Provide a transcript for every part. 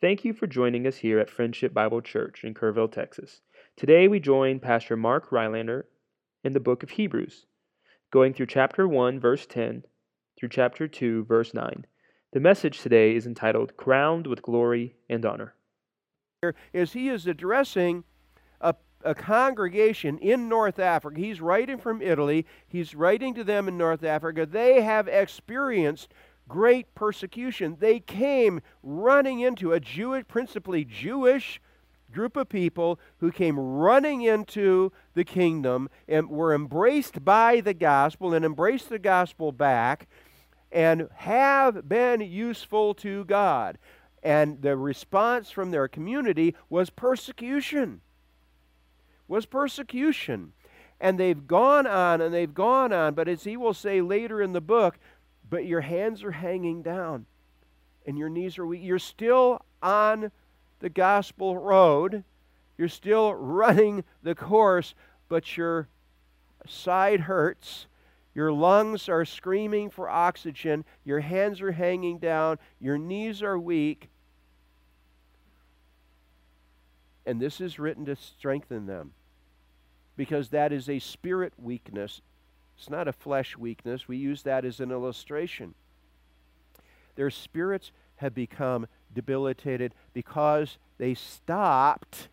Thank you for joining us here at Friendship Bible Church in Kerrville, Texas. Today we join Pastor Mark Rylander in the book of Hebrews, going through chapter 1, verse 10 through chapter 2, verse 9. The message today is entitled Crowned with Glory and Honor. As he is addressing a, a congregation in North Africa, he's writing from Italy, he's writing to them in North Africa. They have experienced great persecution. They came running into a Jewish, principally Jewish group of people who came running into the kingdom and were embraced by the gospel and embraced the gospel back and have been useful to God. And the response from their community was persecution. Was persecution. And they've gone on and they've gone on, but as he will say later in the book, but your hands are hanging down and your knees are weak. You're still on the gospel road. You're still running the course, but your side hurts. Your lungs are screaming for oxygen. Your hands are hanging down. Your knees are weak. And this is written to strengthen them because that is a spirit weakness it's not a flesh weakness. We use that as an illustration. Their spirits have become debilitated because they stopped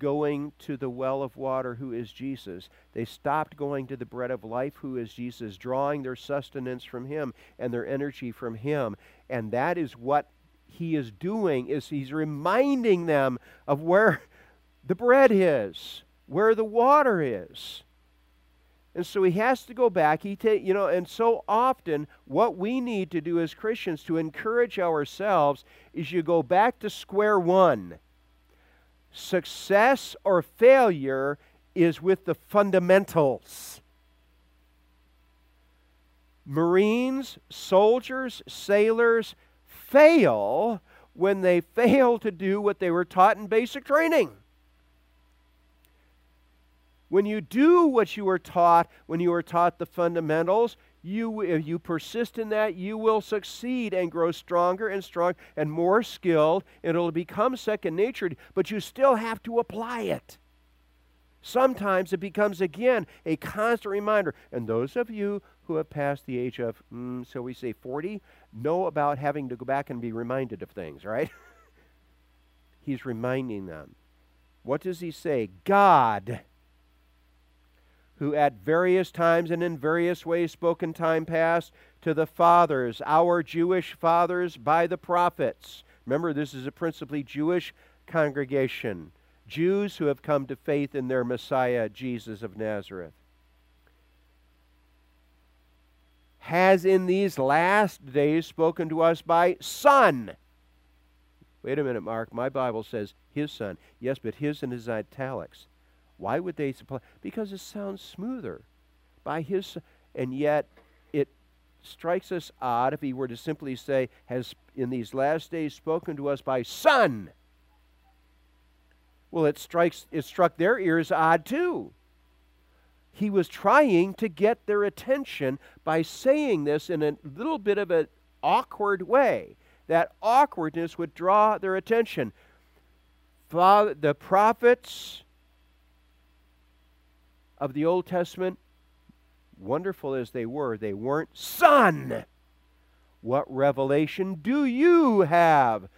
going to the well of water, who is Jesus. They stopped going to the bread of life, who is Jesus, drawing their sustenance from him and their energy from him. And that is what he is doing is he's reminding them of where the bread is, where the water is. And so he has to go back. He ta- you know, and so often what we need to do as Christians to encourage ourselves is you go back to square one. Success or failure is with the fundamentals. Marines, soldiers, sailors fail when they fail to do what they were taught in basic training. When you do what you were taught, when you were taught the fundamentals, you, if you persist in that, you will succeed and grow stronger and stronger and more skilled, it'll become second nature, but you still have to apply it. Sometimes it becomes, again, a constant reminder. And those of you who have passed the age of, mm, so we say 40, know about having to go back and be reminded of things, right? He's reminding them. What does he say? God who at various times and in various ways spoke in time past to the fathers, our Jewish fathers, by the prophets. Remember, this is a principally Jewish congregation, Jews who have come to faith in their Messiah, Jesus of Nazareth. Has in these last days spoken to us by Son. Wait a minute, Mark. My Bible says his son. Yes, but his in his italics. Why would they supply? Because it sounds smoother. By his, and yet it strikes us odd if he were to simply say, has in these last days spoken to us by Son. Well, it strikes it struck their ears odd too. He was trying to get their attention by saying this in a little bit of an awkward way. That awkwardness would draw their attention. Father, the prophets, of the Old Testament, wonderful as they were, they weren't Son. What revelation do you have?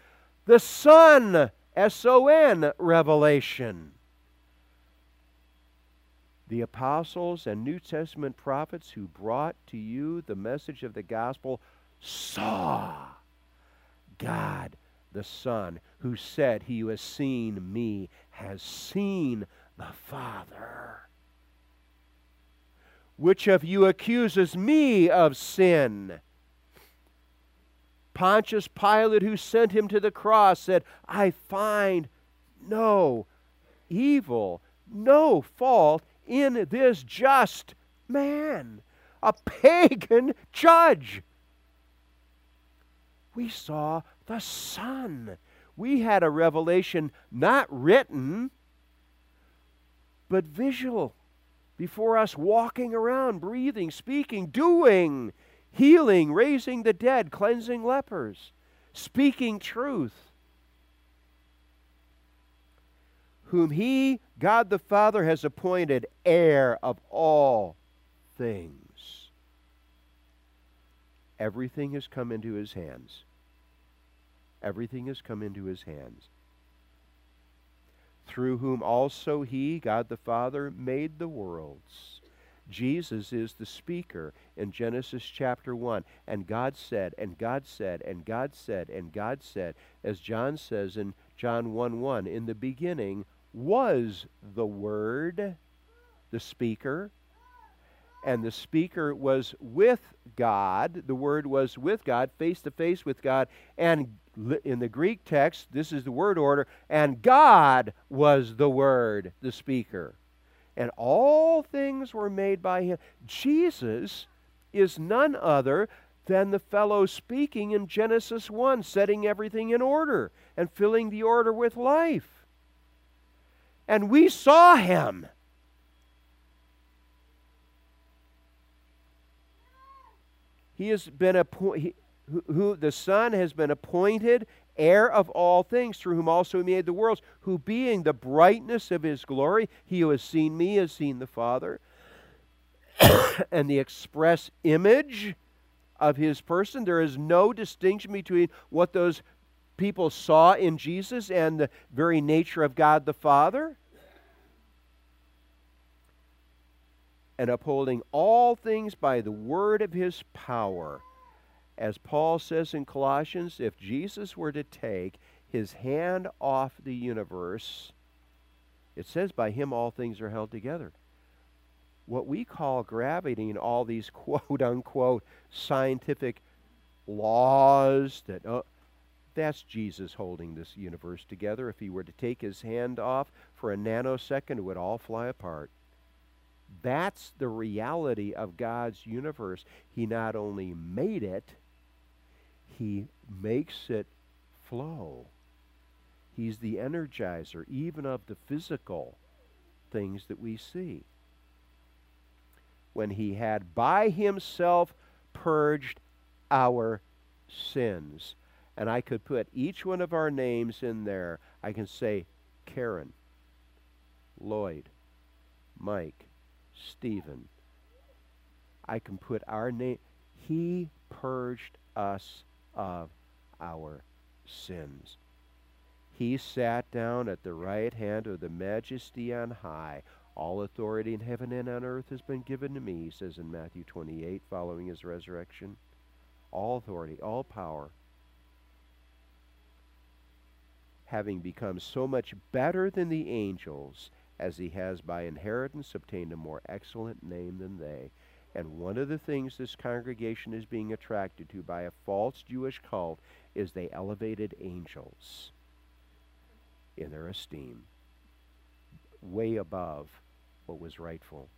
The Son, S O N, revelation. The apostles and New Testament prophets who brought to you the message of the gospel saw God the Son, who said, He who has seen me has seen the Father. Which of you accuses me of sin? Pontius Pilate, who sent him to the cross, said, I find no evil, no fault in this just man, a pagan judge. We saw the Son. We had a revelation not written, but visual before us walking around, breathing, speaking, doing, healing, raising the dead, cleansing lepers, speaking truth. Whom he, God the Father, has appointed heir of all things. Everything has come into his hands. Everything has come into his hands. Through whom also he, God the Father, made the worlds. Jesus is the speaker in Genesis chapter 1. And God said, and God said, and God said, and God said, as John says in John 1 1, in the beginning was the Word, the speaker, and the speaker was with God. The Word was with God, face to face with God. And in the Greek text, this is the word order, and God was the Word, the speaker. And all things were made by Him. Jesus is none other than the fellow speaking in Genesis 1, setting everything in order and filling the order with life and we saw him. He has been appointed, who, who the Son has been appointed heir of all things, through whom also he made the worlds, who being the brightness of his glory, he who has seen me has seen the Father, and the express image of his person. There is no distinction between what those people saw in Jesus and the very nature of God the Father. and upholding all things by the word of his power. As Paul says in Colossians, if Jesus were to take his hand off the universe, it says, by him all things are held together. What we call gravity and all these quote unquote scientific laws that. Uh, that's Jesus holding this universe together. If he were to take his hand off for a nanosecond, it would all fly apart. That's the reality of God's universe. He not only made it, He makes it flow. He's the energizer, even of the physical things that we see. When He had by Himself purged our sins. And I could put each one of our names in there. I can say Karen, Lloyd, Mike, Stephen. I can put our name. He purged us of our sins. He sat down at the right hand of the majesty on high. All authority in heaven and on earth has been given to me, he says in Matthew 28, following his resurrection. All authority, all power. Having become so much better than the angels, as he has by inheritance obtained a more excellent name than they. And one of the things this congregation is being attracted to by a false Jewish cult is they elevated angels in their esteem, way above what was rightful.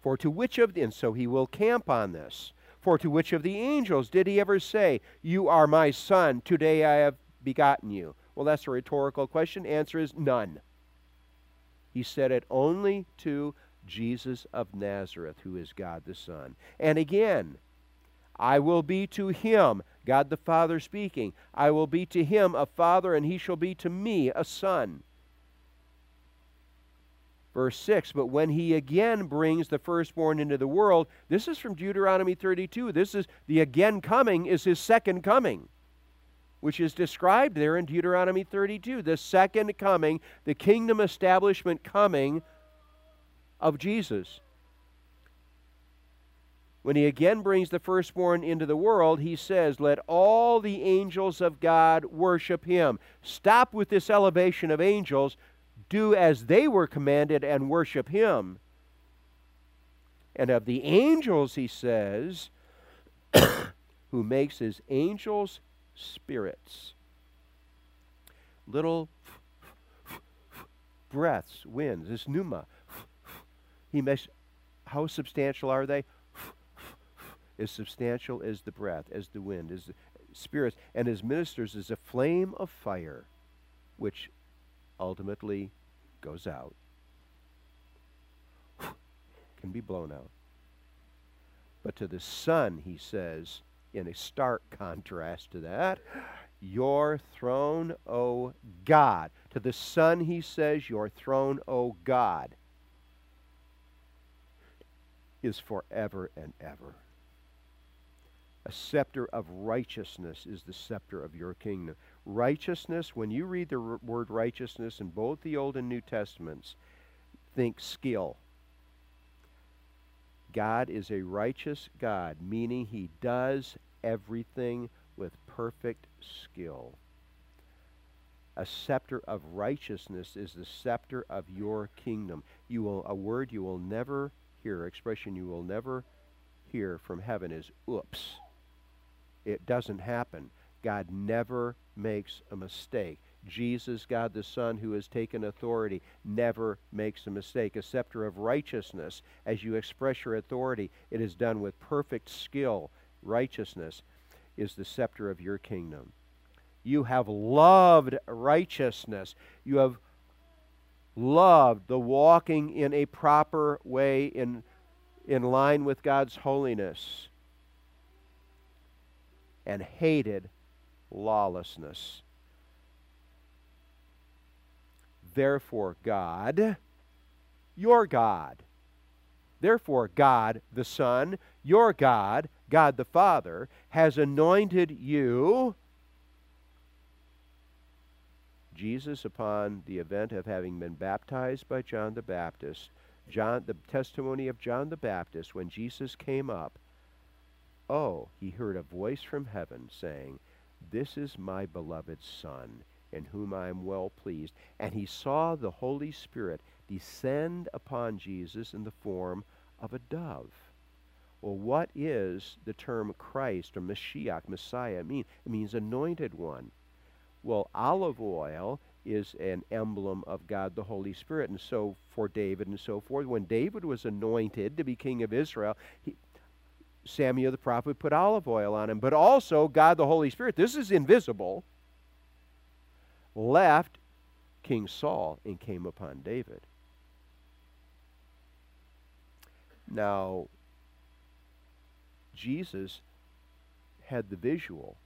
For to which of the, and so he will camp on this. For to which of the angels did he ever say, You are my son, today I have begotten you? Well, that's a rhetorical question. Answer is none. He said it only to Jesus of Nazareth, who is God the Son. And again, I will be to him, God the Father speaking, I will be to him a father, and he shall be to me a son. Verse 6 But when he again brings the firstborn into the world, this is from Deuteronomy 32. This is the again coming, is his second coming which is described there in Deuteronomy 32, the second coming, the kingdom establishment coming of Jesus. When he again brings the firstborn into the world, he says, Let all the angels of God worship him. Stop with this elevation of angels. Do as they were commanded and worship him. And of the angels, he says, who makes his angels spirits. Little breaths, winds, this pneuma. He how substantial are they? As substantial as the breath, as the wind, as the spirits, and his ministers is a flame of fire, which ultimately goes out, can be blown out. But to the Son, he says, in a stark contrast to that. Your throne, O God. To the Son, he says, Your throne, O God, is forever and ever. A scepter of righteousness is the scepter of your kingdom. Righteousness, when you read the word righteousness in both the Old and New Testaments, think skill. God is a righteous God, meaning he does everything with perfect skill. A scepter of righteousness is the scepter of your kingdom. You will a word you will never hear, expression you will never hear from heaven is oops. It doesn't happen. God never makes a mistake. Jesus, God the Son, who has taken authority, never makes a mistake. A scepter of righteousness, as you express your authority, it is done with perfect skill. Righteousness is the scepter of your kingdom. You have loved righteousness. You have loved the walking in a proper way in, in line with God's holiness and hated lawlessness. Therefore, God, your God, therefore, God the Son, your God, God the Father, has anointed you. Jesus, upon the event of having been baptized by John the Baptist, John, the testimony of John the Baptist, when Jesus came up, oh, he heard a voice from heaven saying, This is my beloved Son, in whom I am well pleased. And he saw the Holy Spirit descend upon Jesus in the form of a dove. Well, what is the term Christ or Mashiach, Messiah mean? It means anointed one. Well, olive oil is an emblem of God the Holy Spirit. And so for David and so forth, when David was anointed to be king of Israel, he, Samuel the prophet put olive oil on him. But also, God the Holy Spirit, this is invisible, left King Saul and came upon David. Now, Jesus had the visual.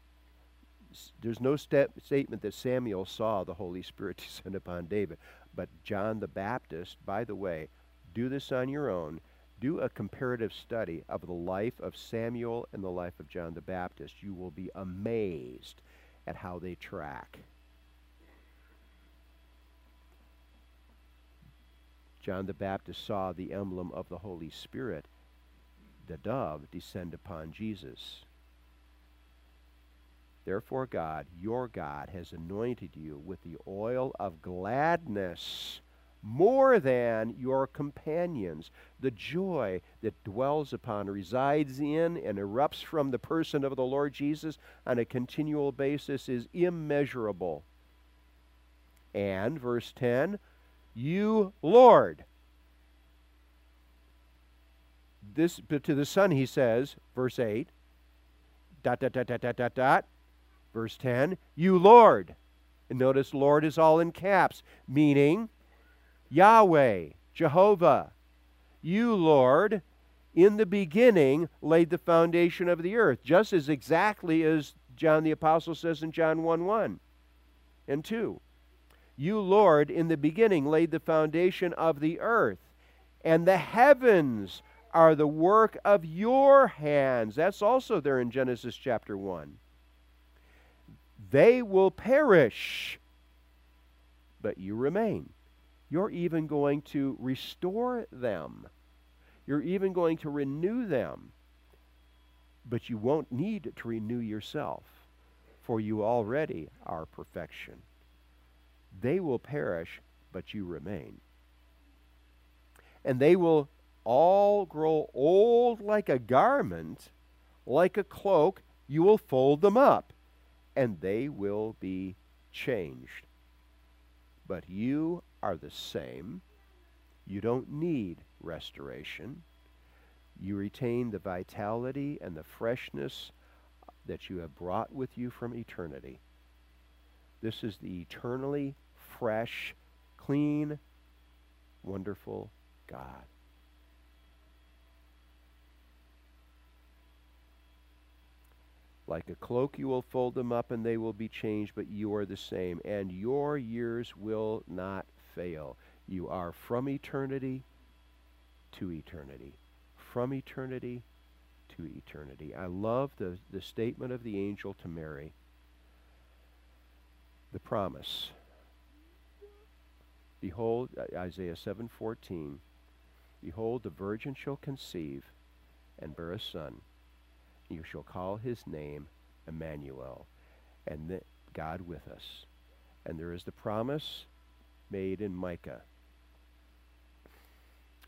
There's no step, statement that Samuel saw the Holy Spirit descend upon David. But John the Baptist, by the way, do this on your own do a comparative study of the life of Samuel and the life of John the Baptist. You will be amazed at how they track. John the Baptist saw the emblem of the Holy Spirit, the dove, descend upon Jesus. Therefore, God, your God, has anointed you with the oil of gladness more than your companions. The joy that dwells upon, resides in, and erupts from the person of the Lord Jesus on a continual basis is immeasurable. And, verse 10, you, Lord. This, but to the Son, he says, verse 8, dot, dot, dot, dot, dot, dot, dot, verse 10, you, Lord. And notice Lord is all in caps, meaning Yahweh, Jehovah, you, Lord, in the beginning laid the foundation of the earth, just as exactly as John the Apostle says in John 1 1 and 2. You, Lord, in the beginning laid the foundation of the earth, and the heavens are the work of your hands. That's also there in Genesis chapter 1. They will perish, but you remain. You're even going to restore them. You're even going to renew them. But you won't need to renew yourself, for you already are perfection. They will perish, but you remain. And they will all grow old like a garment, like a cloak. You will fold them up, and they will be changed. But you are the same. You don't need restoration. You retain the vitality and the freshness that you have brought with you from eternity. This is the eternally fresh, clean, wonderful God. Like a cloak, you will fold them up and they will be changed, but you are the same, and your years will not fail. You are from eternity to eternity. From eternity to eternity. I love the, the statement of the angel to Mary. The promise. Behold, uh, Isaiah 7:14. Behold, the virgin shall conceive and bear a son. You shall call his name Emmanuel, and the, God with us. And there is the promise made in Micah.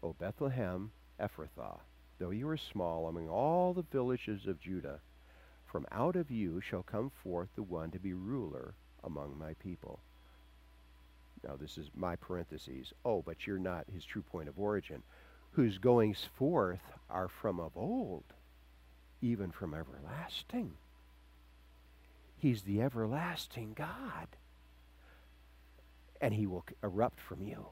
O Bethlehem, Ephrathah, though you are small among all the villages of Judah, from out of you shall come forth the one to be ruler among my people. Now, this is my parentheses. Oh, but you're not his true point of origin. Whose goings forth are from of old, even from everlasting. He's the everlasting God. And he will erupt from you.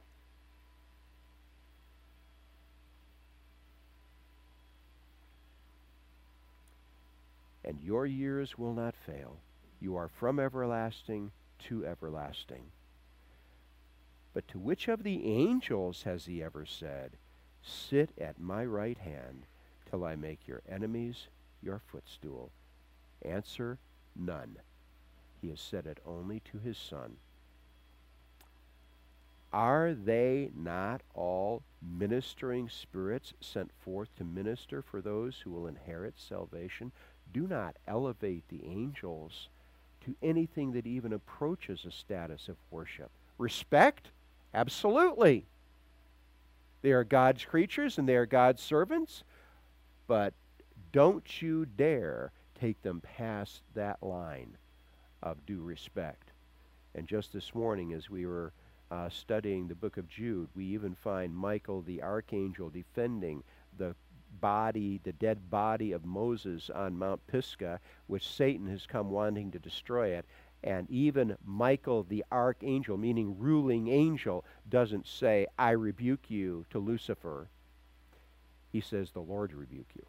And your years will not fail. You are from everlasting to everlasting. But to which of the angels has he ever said, Sit at my right hand till I make your enemies your footstool? Answer, none. He has said it only to his Son. Are they not all ministering spirits sent forth to minister for those who will inherit salvation? Do not elevate the angels to anything that even approaches a status of worship. Respect? Absolutely. They are God's creatures and they are God's servants, but don't you dare take them past that line of due respect. And just this morning, as we were uh, studying the book of Jude, we even find Michael the archangel defending the body, the dead body of Moses on Mount Pisgah, which Satan has come wanting to destroy it. And even Michael the archangel, meaning ruling angel, doesn't say, I rebuke you to Lucifer. He says, The Lord rebuke you.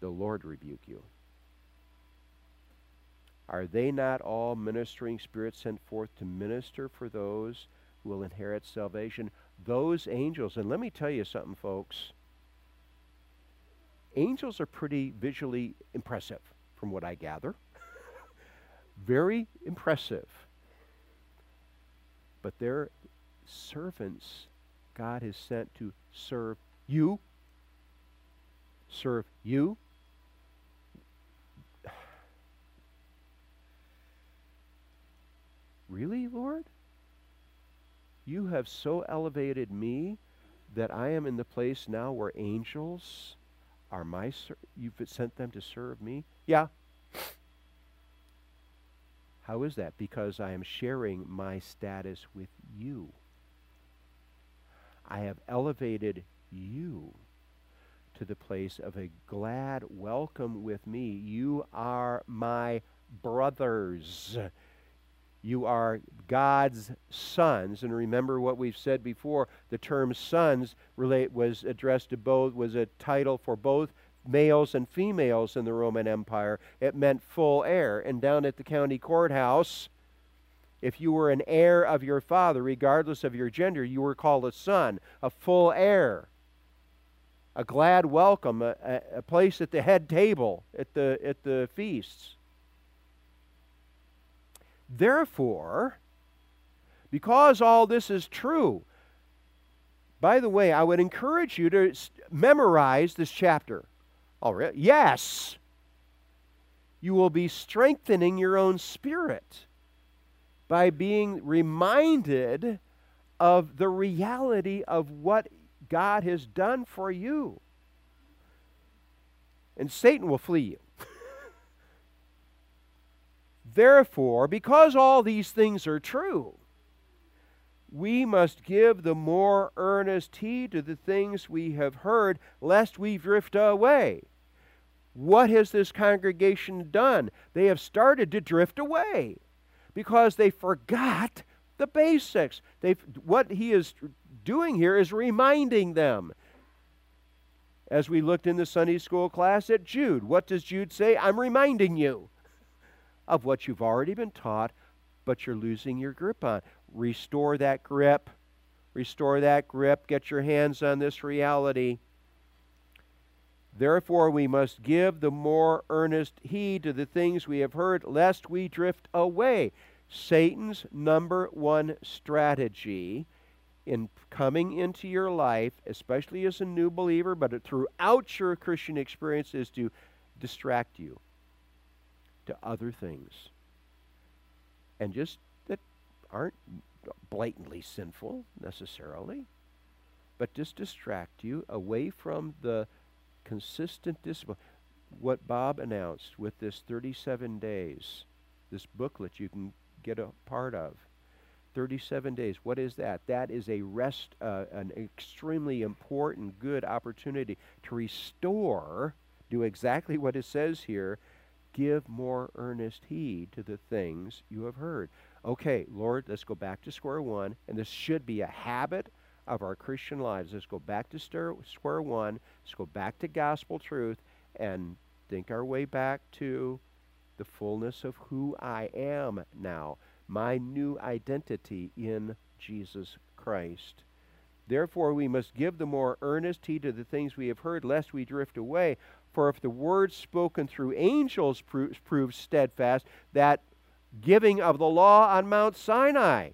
The Lord rebuke you. Are they not all ministering spirits sent forth to minister for those who will inherit salvation? Those angels, and let me tell you something, folks. Angels are pretty visually impressive, from what I gather. Very impressive. But they're servants God has sent to serve you. Serve you. Really, Lord? You have so elevated me that I am in the place now where angels are my you've sent them to serve me? Yeah, how is that? Because I am sharing my status with you. I have elevated you to the place of a glad welcome with me. You are my brothers. You are God's sons. And remember what we've said before the term sons relate, was addressed to both, was a title for both males and females in the Roman Empire. It meant full heir. And down at the county courthouse, if you were an heir of your father, regardless of your gender, you were called a son, a full heir, a glad welcome, a, a, place at the head table at the, at the feasts. Therefore, because all this is true, by the way, I would encourage you to memorize this chapter. All right. Yes. You will be strengthening your own spirit by being reminded of the reality of what God has done for you. And Satan will flee you. Therefore, because all these things are true, we must give the more earnest heed to the things we have heard, lest we drift away. What has this congregation done? They have started to drift away because they forgot the basics. they what he is doing here is reminding them. As we looked in the Sunday school class at Jude, what does Jude say? I'm reminding you of what you've already been taught, but you're losing your grip on. Restore that grip. Restore that grip. Get your hands on this reality. Therefore, we must give the more earnest heed to the things we have heard, lest we drift away. Satan's number one strategy in coming into your life, especially as a new believer, but throughout your Christian experience, is to distract you to other things. And just that aren't blatantly sinful necessarily, but just distract you away from the consistent discipline. What Bob announced with this 37 days, this booklet you can get a part of. 37 days. What is that? That is a rest, uh, an extremely important, good opportunity to restore, do exactly what it says here, give more earnest heed to the things you have heard. Okay, Lord, let's go back to square one, and this should be a habit of our Christian lives. Let's go back to square one, let's go back to gospel truth, and think our way back to the fullness of who I am now, my new identity in Jesus Christ. Therefore, we must give the more earnest heed to the things we have heard, lest we drift away. For if the word spoken through angels proves, proves steadfast, that giving of the law on Mount Sinai,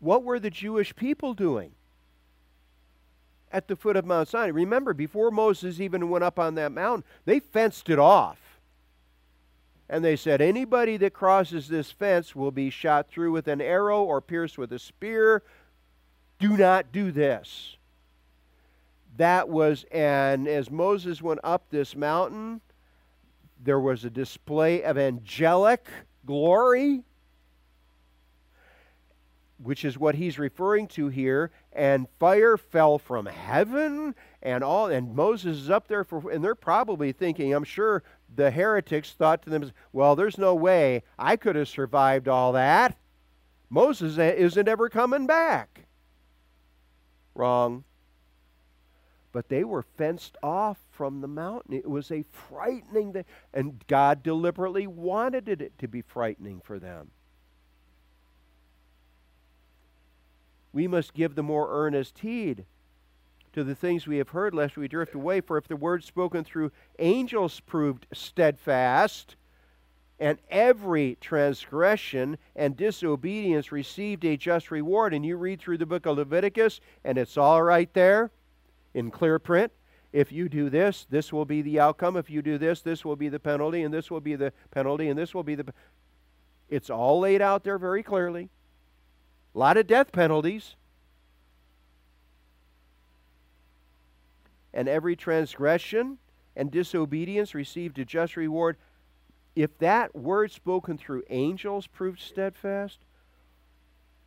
what were the Jewish people doing at the foot of Mount Sinai? Remember, before Moses even went up on that mountain, they fenced it off. And they said, Anybody that crosses this fence will be shot through with an arrow or pierced with a spear. Do not do this. That was, and as Moses went up this mountain, there was a display of angelic glory, which is what he's referring to here. And fire fell from heaven, and all, and Moses is up there for, and they're probably thinking, I'm sure the heretics thought to them, well, there's no way I could have survived all that. Moses isn't ever coming back. Wrong. But they were fenced off from the mountain. It was a frightening thing. And God deliberately wanted it to be frightening for them. We must give the more earnest heed to the things we have heard, lest we drift away. For if the word spoken through angels proved steadfast, and every transgression and disobedience received a just reward, and you read through the book of Leviticus, and it's all right there in clear print. If you do this, this will be the outcome. If you do this, this will be the penalty, and this will be the penalty, and this will be the. It's all laid out there very clearly. A lot of death penalties. and every transgression and disobedience received a just reward. If that word spoken through angels proved steadfast,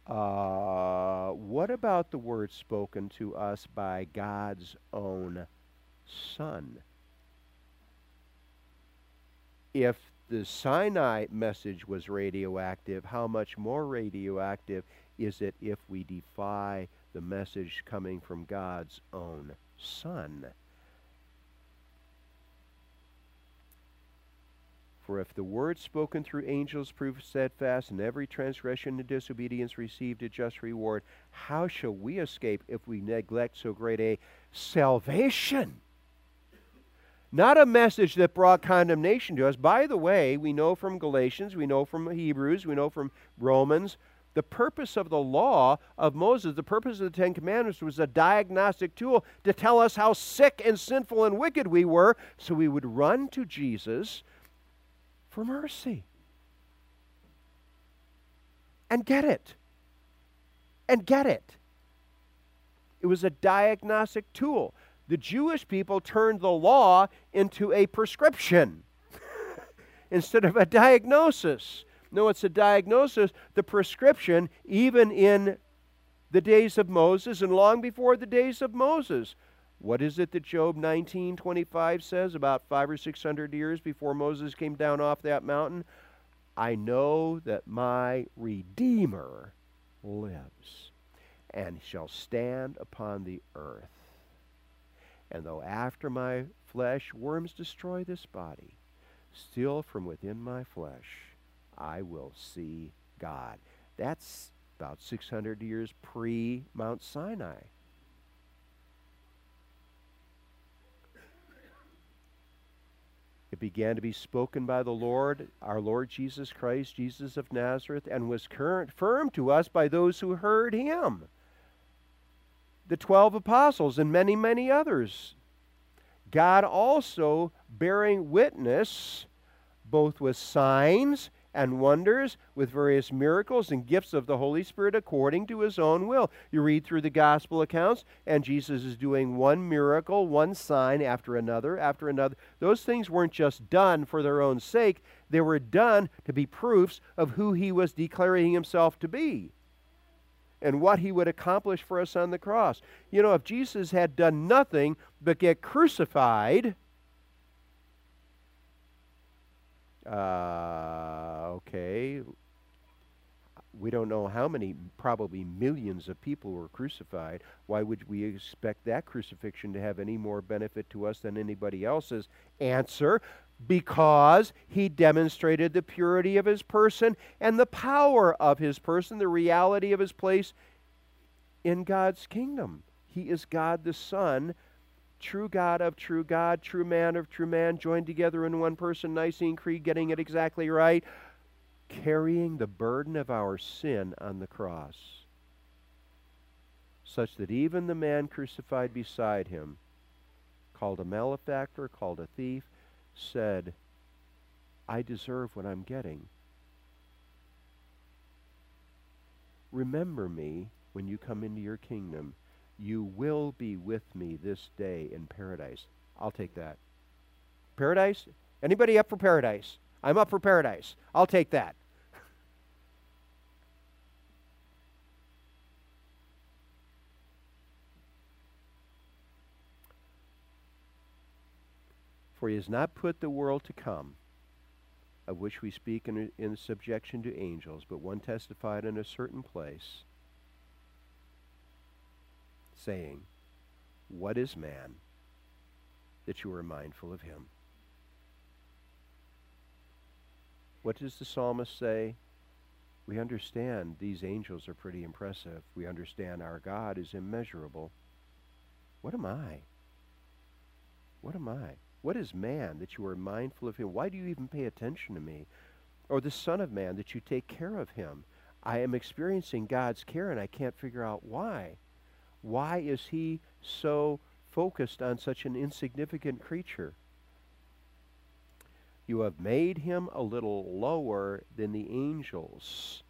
uh, what about the word spoken to us by God's own Son? If the Sinai message was radioactive, how much more radioactive is it if we defy the message coming from God's own Son. For if the word spoken through angels proved steadfast, and every transgression and disobedience received a just reward, how shall we escape if we neglect so great a salvation? Not a message that brought condemnation to us. By the way, we know from Galatians, we know from Hebrews, we know from Romans, the purpose of the law of Moses, the purpose of the Ten Commandments was a diagnostic tool to tell us how sick and sinful and wicked we were so we would run to Jesus for mercy. And get it. And get it. It was a diagnostic tool. The Jewish people turned the law into a prescription instead of a diagnosis. No, it's a diagnosis, the prescription, even in the days of Moses and long before the days of Moses. What is it that Job 19:25 says about 5 or 600 years before Moses came down off that mountain? I know that my redeemer lives and shall stand upon the earth. And though after my flesh worms destroy this body, still from within my flesh I will see God. That's about 600 years pre Mount Sinai. It began to be spoken by the Lord, our Lord Jesus Christ, Jesus of Nazareth, and was confirmed to us by those who heard him the 12 apostles and many, many others. God also bearing witness both with signs and wonders with various miracles and gifts of the Holy Spirit according to his own will. You read through the gospel accounts, and Jesus is doing one miracle, one sign after another, after another. Those things weren't just done for their own sake, they were done to be proofs of who he was declaring himself to be and what he would accomplish for us on the cross. You know, if Jesus had done nothing but get crucified, uh, okay, we don't know how many, probably millions of people were crucified. Why would we expect that crucifixion to have any more benefit to us than anybody else's? Answer because he demonstrated the purity of his person and the power of his person, the reality of his place in God's kingdom. He is God the Son true God of true God, true man of true man, joined together in one person, Nicene Creed, getting it exactly right, carrying the burden of our sin on the cross, such that even the man crucified beside him, called a malefactor, called a thief, said, I deserve what I'm getting. Remember me when you come into your kingdom you will be with me this day in paradise. I'll take that. Paradise? Anybody up for paradise? I'm up for paradise. I'll take that. For he has not put the world to come, of which we speak in, in subjection to angels, but one testified in a certain place saying, What is man that you are mindful of him? What does the psalmist say? We understand these angels are pretty impressive. We understand our God is immeasurable. What am I? What am I? What is man that you are mindful of him? Why do you even pay attention to me? Or the Son of Man that you take care of him? I am experiencing God's care and I can't figure out why. Why is he so focused on such an insignificant creature? You have made him a little lower than the angels.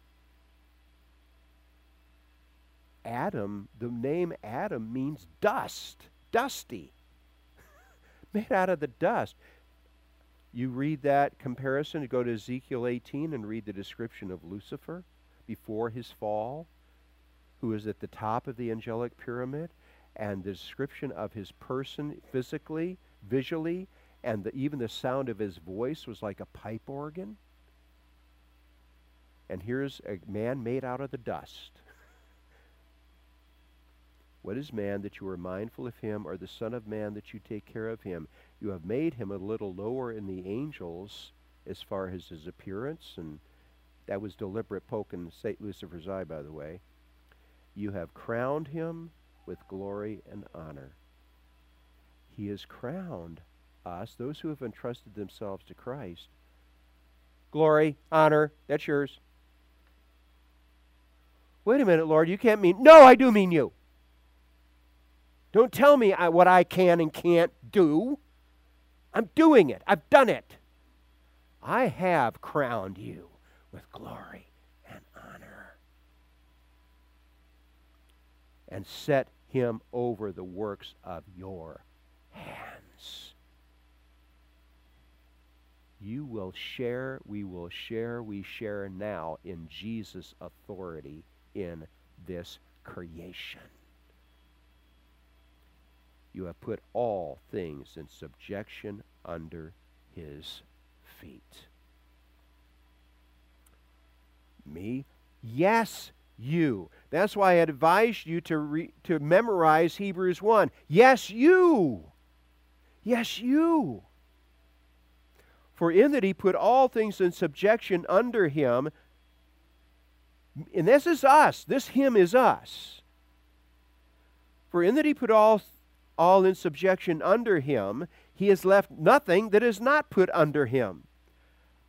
Adam, the name Adam means dust, dusty, made out of the dust. You read that comparison, go to Ezekiel 18 and read the description of Lucifer before his fall who is at the top of the angelic pyramid, and the description of his person physically, visually, and the, even the sound of his voice was like a pipe organ. And here's a man made out of the dust. What is man that you are mindful of him, or the Son of Man that you take care of him? You have made him a little lower in the angels as far as his appearance, and that was deliberate poke in St. Lucifer's eye, by the way. You have crowned him with glory and honor. He has crowned us, those who have entrusted themselves to Christ. Glory, honor, that's yours. Wait a minute, Lord, you can't mean. No, I do mean you. Don't tell me I, what I can and can't do. I'm doing it. I've done it. I have crowned you with glory and set him over the works of your hands. You will share, we will share, we share now in Jesus' authority in this creation. You have put all things in subjection under his feet. Me? Yes, you. That's why I advise you to, re, to memorize Hebrews 1. Yes, you. Yes, you. For in that he put all things in subjection under him, and this is us, this him is us. For in that he put all, all in subjection under him, he has left nothing that is not put under him.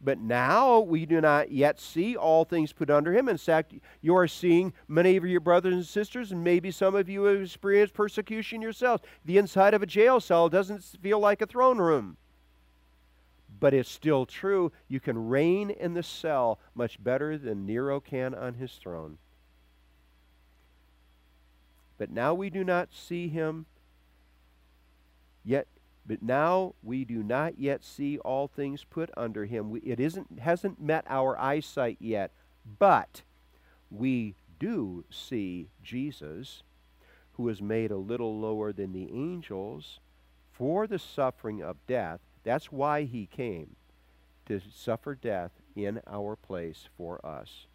But now we do not yet see all things put under him. In fact, you are seeing many of your brothers and sisters, and maybe some of you have experienced persecution yourselves. The inside of a jail cell doesn't feel like a throne room. But it's still true. You can reign in the cell much better than Nero can on his throne. But now we do not see him yet but now we do not yet see all things put under him. We, it isn't, hasn't met our eyesight yet, but we do see Jesus, who is made a little lower than the angels for the suffering of death. That's why he came, to suffer death in our place for us,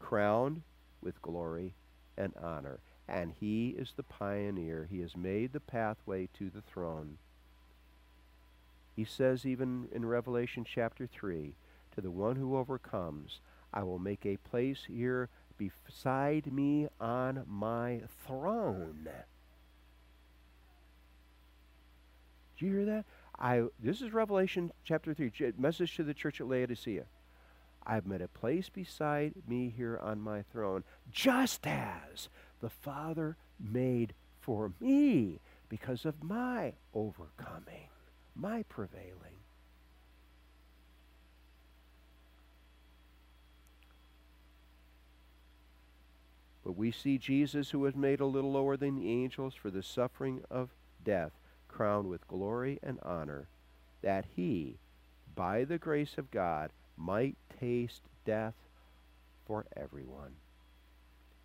crowned with glory and honor and he is the pioneer. He has made the pathway to the throne. He says, even in Revelation chapter 3, to the one who overcomes, I will make a place here beside me on my throne. Do you hear that? I, this is Revelation chapter 3, message to the church at Laodicea. I've made a place beside me here on my throne, just as the Father made for me because of my overcoming, my prevailing. But we see Jesus, who was made a little lower than the angels for the suffering of death, crowned with glory and honor, that he, by the grace of God, might taste death for everyone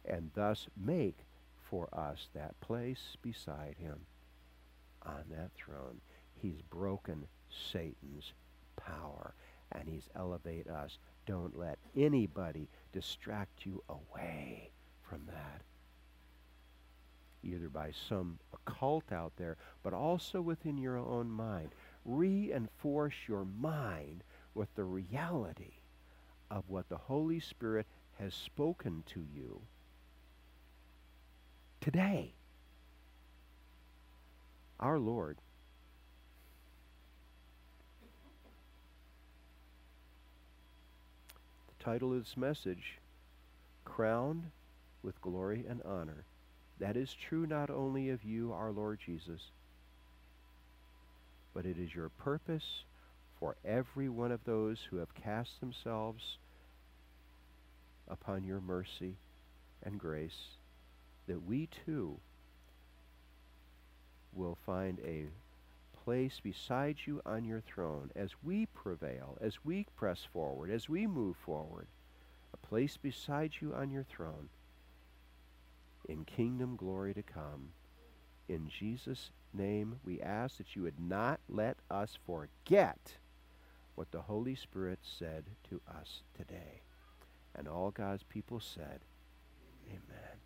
and thus make for us that place beside him on that throne. He's broken Satan's power and he's elevate us. Don't let anybody distract you away from that. Either by some occult out there, but also within your own mind. Reinforce your mind with the reality of what the Holy Spirit has spoken to you today. Our Lord. The title of this message Crowned with Glory and Honor. That is true not only of you, our Lord Jesus, but it is your purpose for every one of those who have cast themselves upon your mercy and grace that we too will find a place beside you on your throne as we prevail, as we press forward, as we move forward. A place beside you on your throne in kingdom glory to come. In Jesus' name, we ask that you would not let us forget what the Holy Spirit said to us today. And all God's people said, Amen.